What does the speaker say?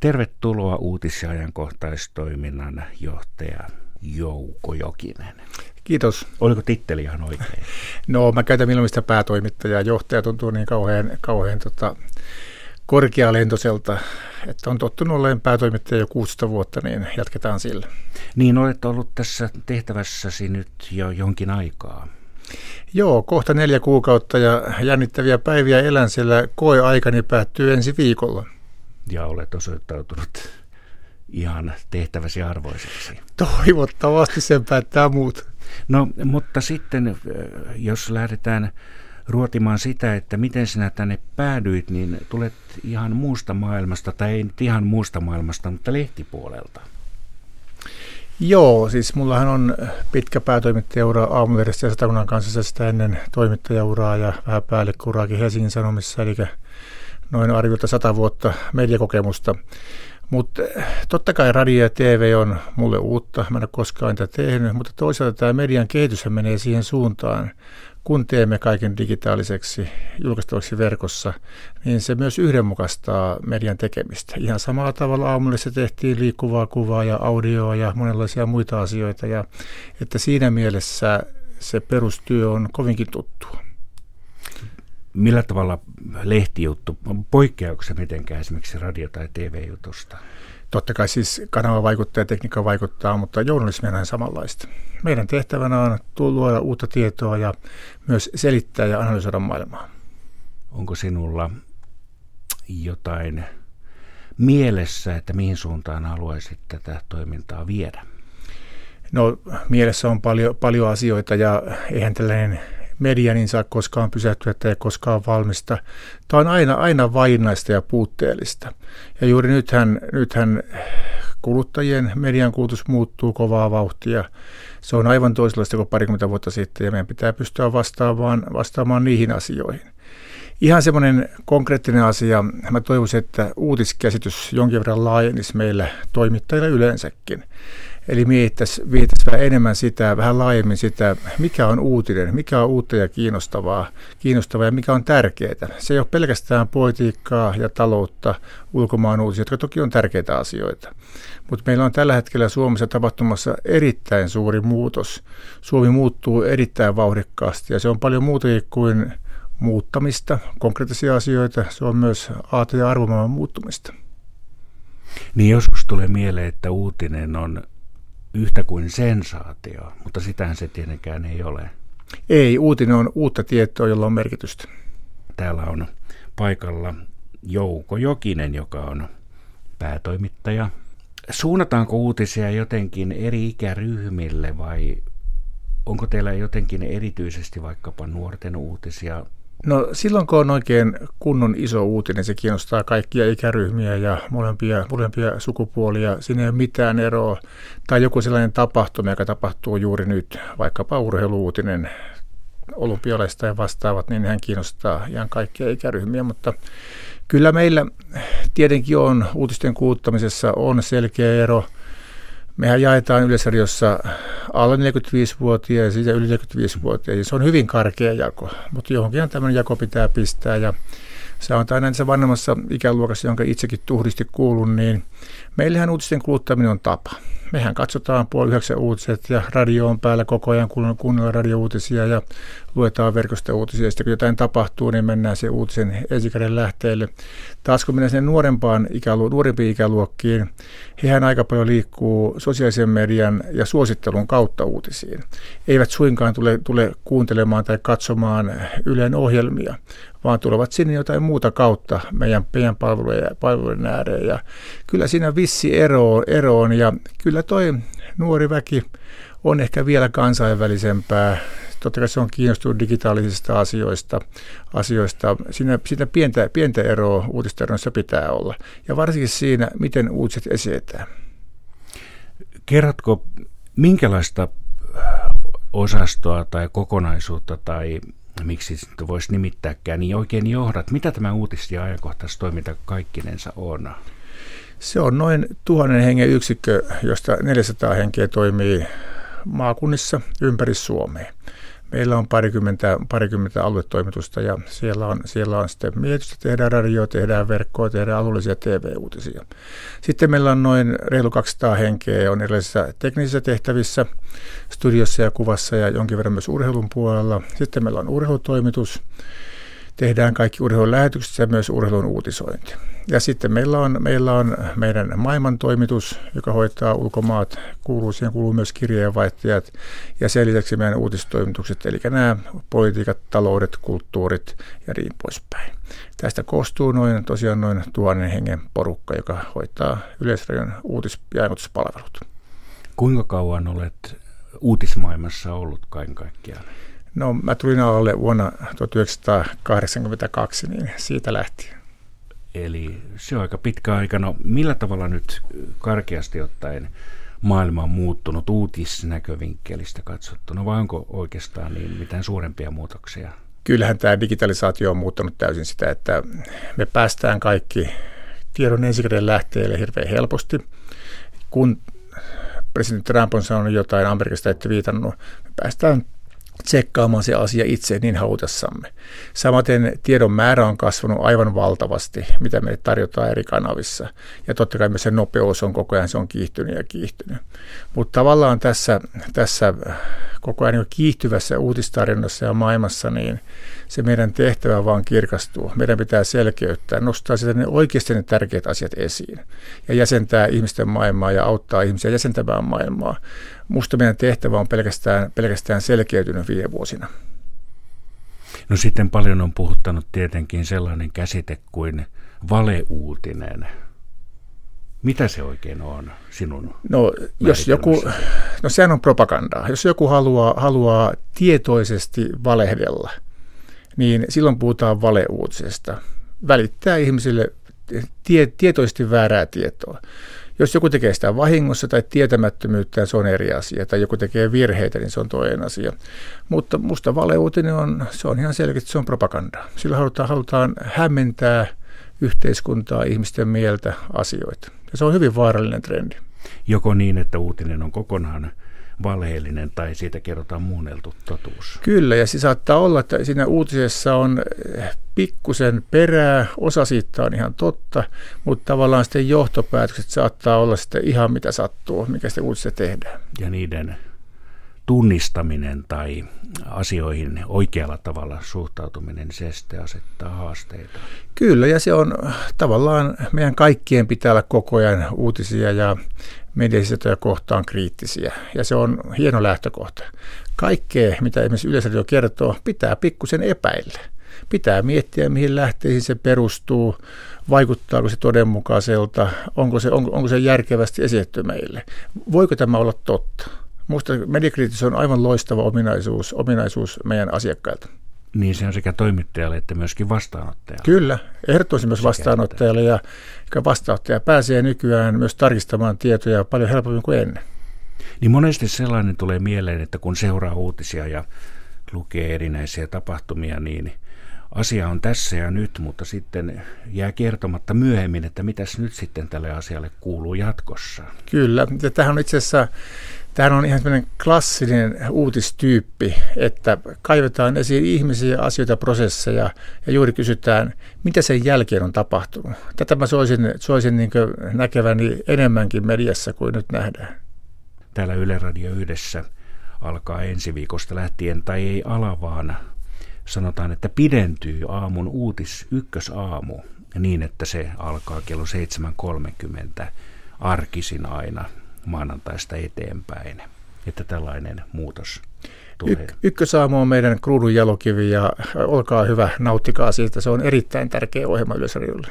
Tervetuloa uutis- ja ajankohtaistoiminnan johtaja Jouko Jokinen. Kiitos. Oliko titteli ihan oikein? No mä käytän milloin sitä päätoimittajaa. Johtaja tuntuu niin kauhean, kauhean tota, korkealentoiselta, että on tottunut olleen päätoimittaja jo 16 vuotta, niin jatketaan sillä. Niin olet ollut tässä tehtävässäsi nyt jo jonkin aikaa. Joo, kohta neljä kuukautta ja jännittäviä päiviä elän, sillä koeaikani päättyy ensi viikolla. Ja olet osoittautunut ihan tehtäväsi arvoiseksi. Toivottavasti sen päättää muut. No, mutta sitten jos lähdetään ruotimaan sitä, että miten sinä tänne päädyit, niin tulet ihan muusta maailmasta, tai ei nyt ihan muusta maailmasta, mutta lehtipuolelta. Joo, siis mullahan on pitkä päätoimittajaura aamulehdessä ja Satakunnan kanssa sitä ennen toimittajauraa ja vähän päällekuraakin Helsingin Sanomissa, eli noin arviolta sata vuotta mediakokemusta. Mutta totta kai radio ja TV on mulle uutta, mä en ole koskaan niitä tehnyt, mutta toisaalta tämä median kehitys menee siihen suuntaan, kun teemme kaiken digitaaliseksi julkaistavaksi verkossa, niin se myös yhdenmukaistaa median tekemistä. Ihan samalla tavalla aamulla se tehtiin liikkuvaa kuvaa ja audioa ja monenlaisia muita asioita, ja että siinä mielessä se perustyö on kovinkin tuttua. Millä tavalla lehtijuttu, poikkeaako se mitenkään esimerkiksi radio- tai TV-jutusta? Totta kai siis kanava vaikuttaa ja tekniikka vaikuttaa, mutta journalismi on samanlaista. Meidän tehtävänä on luoda uutta tietoa ja myös selittää ja analysoida maailmaa. Onko sinulla jotain mielessä, että mihin suuntaan haluaisit tätä toimintaa viedä? No mielessä on paljon, paljon asioita ja eihän tällainen media niin saa koskaan pysähtyä tai koskaan valmista. Tämä on aina, aina vainaista ja puutteellista. Ja juuri nythän, nythän kuluttajien median kulutus muuttuu kovaa vauhtia. Se on aivan toisenlaista kuin parikymmentä vuotta sitten ja meidän pitää pystyä vastaamaan, vastaamaan niihin asioihin. Ihan semmoinen konkreettinen asia. Mä toivoisin, että uutiskäsitys jonkin verran laajenisi meillä toimittajilla yleensäkin. Eli mietittäisiin, vähän enemmän sitä, vähän laajemmin sitä, mikä on uutinen, mikä on uutta ja kiinnostavaa, kiinnostavaa ja mikä on tärkeää. Se ei ole pelkästään politiikkaa ja taloutta, ulkomaan uutisia, jotka toki on tärkeitä asioita. Mutta meillä on tällä hetkellä Suomessa tapahtumassa erittäin suuri muutos. Suomi muuttuu erittäin vauhdikkaasti ja se on paljon muuta kuin muuttamista, konkreettisia asioita. Se on myös aate- ja arvomaailman muuttumista. Niin joskus tulee mieleen, että uutinen on yhtä kuin sensaatio, mutta sitähän se tietenkään ei ole. Ei, uutinen on uutta tietoa, jolla on merkitystä. Täällä on paikalla Jouko Jokinen, joka on päätoimittaja. Suunnataanko uutisia jotenkin eri ikäryhmille vai onko teillä jotenkin erityisesti vaikkapa nuorten uutisia No silloin kun on oikein kunnon iso uutinen, se kiinnostaa kaikkia ikäryhmiä ja molempia, molempia sukupuolia. Siinä ei ole mitään eroa. Tai joku sellainen tapahtuma, joka tapahtuu juuri nyt, vaikkapa urheiluutinen, olympialaista ja vastaavat, niin hän kiinnostaa ihan kaikkia ikäryhmiä, mutta kyllä meillä tietenkin on uutisten kuuttamisessa on selkeä ero – Mehän jaetaan Yleisradiossa alle 45-vuotiaisia ja yli 45-vuotiaisia. Se on hyvin karkea jako, mutta johonkin tämmöinen jako pitää pistää. Ja se on aina se vanhemmassa ikäluokassa, jonka itsekin tuhdisti kuulun, niin meillähän uutisten kuluttaminen on tapa mehän katsotaan puoli yhdeksän uutiset ja radio on päällä koko ajan kuunnella radiouutisia ja luetaan verkosta uutisia. Ja sitten kun jotain tapahtuu, niin mennään se uutisen ensikäden lähteelle. Taas kun mennään sinne nuorempaan ikälu- nuorempiin ikäluokkiin, hehän aika paljon liikkuu sosiaalisen median ja suosittelun kautta uutisiin. Eivät suinkaan tule, tule kuuntelemaan tai katsomaan Ylen ohjelmia, vaan tulevat sinne jotain muuta kautta meidän, meidän palvelujen, palvelujen ääreen. Ja kyllä siinä vissi ero, ero on ja kyllä toi nuori väki on ehkä vielä kansainvälisempää. Totta kai se on kiinnostunut digitaalisista asioista. asioista. Siinä, siinä pientä, pientä eroa uutisteroissa pitää olla. Ja varsinkin siinä, miten uutiset esitetään. Kerrotko, minkälaista osastoa tai kokonaisuutta tai miksi sitä voisi nimittääkään, niin oikein johdat. Mitä tämä uutis- ja ajankohtaistoiminta kaikkinensa on? Se on noin tuhannen hengen yksikkö, josta 400 henkeä toimii maakunnissa ympäri Suomea. Meillä on parikymmentä, parikymmentä aluetoimitusta ja siellä on, siellä on sitten miehitystä, tehdään radioa, tehdään verkkoa, tehdään alueellisia TV-uutisia. Sitten meillä on noin reilu 200 henkeä on erilaisissa teknisissä tehtävissä, studiossa ja kuvassa ja jonkin verran myös urheilun puolella. Sitten meillä on urheilutoimitus, tehdään kaikki urheilun lähetykset ja myös urheilun uutisointi. Ja sitten meillä on, meillä on meidän maailmantoimitus, joka hoitaa ulkomaat, kuuluu, siihen kuuluu myös kirjeenvaihtajat ja sen lisäksi meidän uutistoimitukset, eli nämä politiikat, taloudet, kulttuurit ja niin poispäin. Tästä koostuu noin, tosiaan noin tuhannen hengen porukka, joka hoitaa Yleisradion uutis- ja. Kuinka kauan olet uutismaailmassa ollut kaiken kaikkiaan? No mä tulin alalle vuonna 1982, niin siitä lähtien. Eli se on aika pitkä aika. No millä tavalla nyt karkeasti ottaen maailma on muuttunut uutisnäkövinkkelistä katsottuna, vai onko oikeastaan niin mitään suurempia muutoksia? Kyllähän tämä digitalisaatio on muuttanut täysin sitä, että me päästään kaikki tiedon ensikäden lähteelle hirveän helposti. Kun presidentti Trump on sanonut jotain Amerikasta, että viitannut, me päästään tsekkaamaan se asia itse niin halutessamme. Samaten tiedon määrä on kasvanut aivan valtavasti, mitä me tarjotaan eri kanavissa. Ja totta kai myös se nopeus on koko ajan, se on kiihtynyt ja kiihtynyt. Mutta tavallaan tässä, tässä koko ajan kiihtyvässä uutistarjonnassa ja maailmassa, niin se meidän tehtävä vaan kirkastuu. Meidän pitää selkeyttää, nostaa sitä ne oikeasti ne tärkeät asiat esiin ja jäsentää ihmisten maailmaa ja auttaa ihmisiä jäsentämään maailmaa. Musta meidän tehtävä on pelkästään, pelkästään selkeytynyt viime vuosina. No sitten paljon on puhuttanut tietenkin sellainen käsite kuin valeuutinen. Mitä se oikein on sinun No, jos joku, no sehän on propagandaa. Jos joku haluaa, haluaa tietoisesti valehdella, niin silloin puhutaan valeuutisesta. Välittää ihmisille tie, tietoisesti väärää tietoa. Jos joku tekee sitä vahingossa tai tietämättömyyttä, se on eri asia. Tai joku tekee virheitä, niin se on toinen asia. Mutta musta valeuutinen on, se on ihan selkeästi, se on propagandaa. Sillä halutaan, halutaan hämmentää yhteiskuntaa, ihmisten mieltä, asioita. Ja se on hyvin vaarallinen trendi. Joko niin, että uutinen on kokonaan valheellinen tai siitä kerrotaan muunneltu totuus. Kyllä, ja se saattaa olla, että siinä uutisessa on eh, pikkusen perää, osa siitä on ihan totta, mutta tavallaan sitten johtopäätökset saattaa olla sitten ihan mitä sattuu, mikä sitten uutisessa tehdään. Ja niiden tunnistaminen tai asioihin oikealla tavalla suhtautuminen, niin se sitten asettaa haasteita. Kyllä, ja se on tavallaan meidän kaikkien pitää olla koko ajan uutisia ja mediasisältöjä kohtaan kriittisiä, ja se on hieno lähtökohta. Kaikkea, mitä esimerkiksi Yleisradio kertoo, pitää pikkusen epäillä. Pitää miettiä, mihin lähteisiin se perustuu, vaikuttaako se todenmukaiselta, onko se, onko, onko se järkevästi esitetty meille. Voiko tämä olla totta? Minusta mediakriittisyys on aivan loistava ominaisuus, ominaisuus meidän asiakkailta. Niin se on sekä toimittajalle että myöskin vastaanottajalle. Kyllä, ehdottomasti myös vastaanottajalle ja vastaanottaja pääsee nykyään myös tarkistamaan tietoja paljon helpommin kuin ennen. Niin monesti sellainen tulee mieleen, että kun seuraa uutisia ja lukee erinäisiä tapahtumia, niin asia on tässä ja nyt, mutta sitten jää kertomatta myöhemmin, että mitäs nyt sitten tälle asialle kuuluu jatkossa. Kyllä, ja tähän on itse asiassa Tämä on ihan sellainen klassinen uutistyyppi, että kaivetaan esiin ihmisiä, asioita, prosesseja ja juuri kysytään, mitä sen jälkeen on tapahtunut. Tätä mä soisin, soisin niin näkeväni enemmänkin mediassa kuin nyt nähdään. Täällä Yle Radio yhdessä alkaa ensi viikosta lähtien, tai ei ala, vaan sanotaan, että pidentyy aamun uutis ykkösaamu niin, että se alkaa kello 7.30 arkisin aina maanantaista eteenpäin, että tällainen muutos tulee. Y- ykkösaamu on meidän kruudun jalokivi ja olkaa hyvä, nauttikaa siitä. Se on erittäin tärkeä ohjelma Yleisradiolle.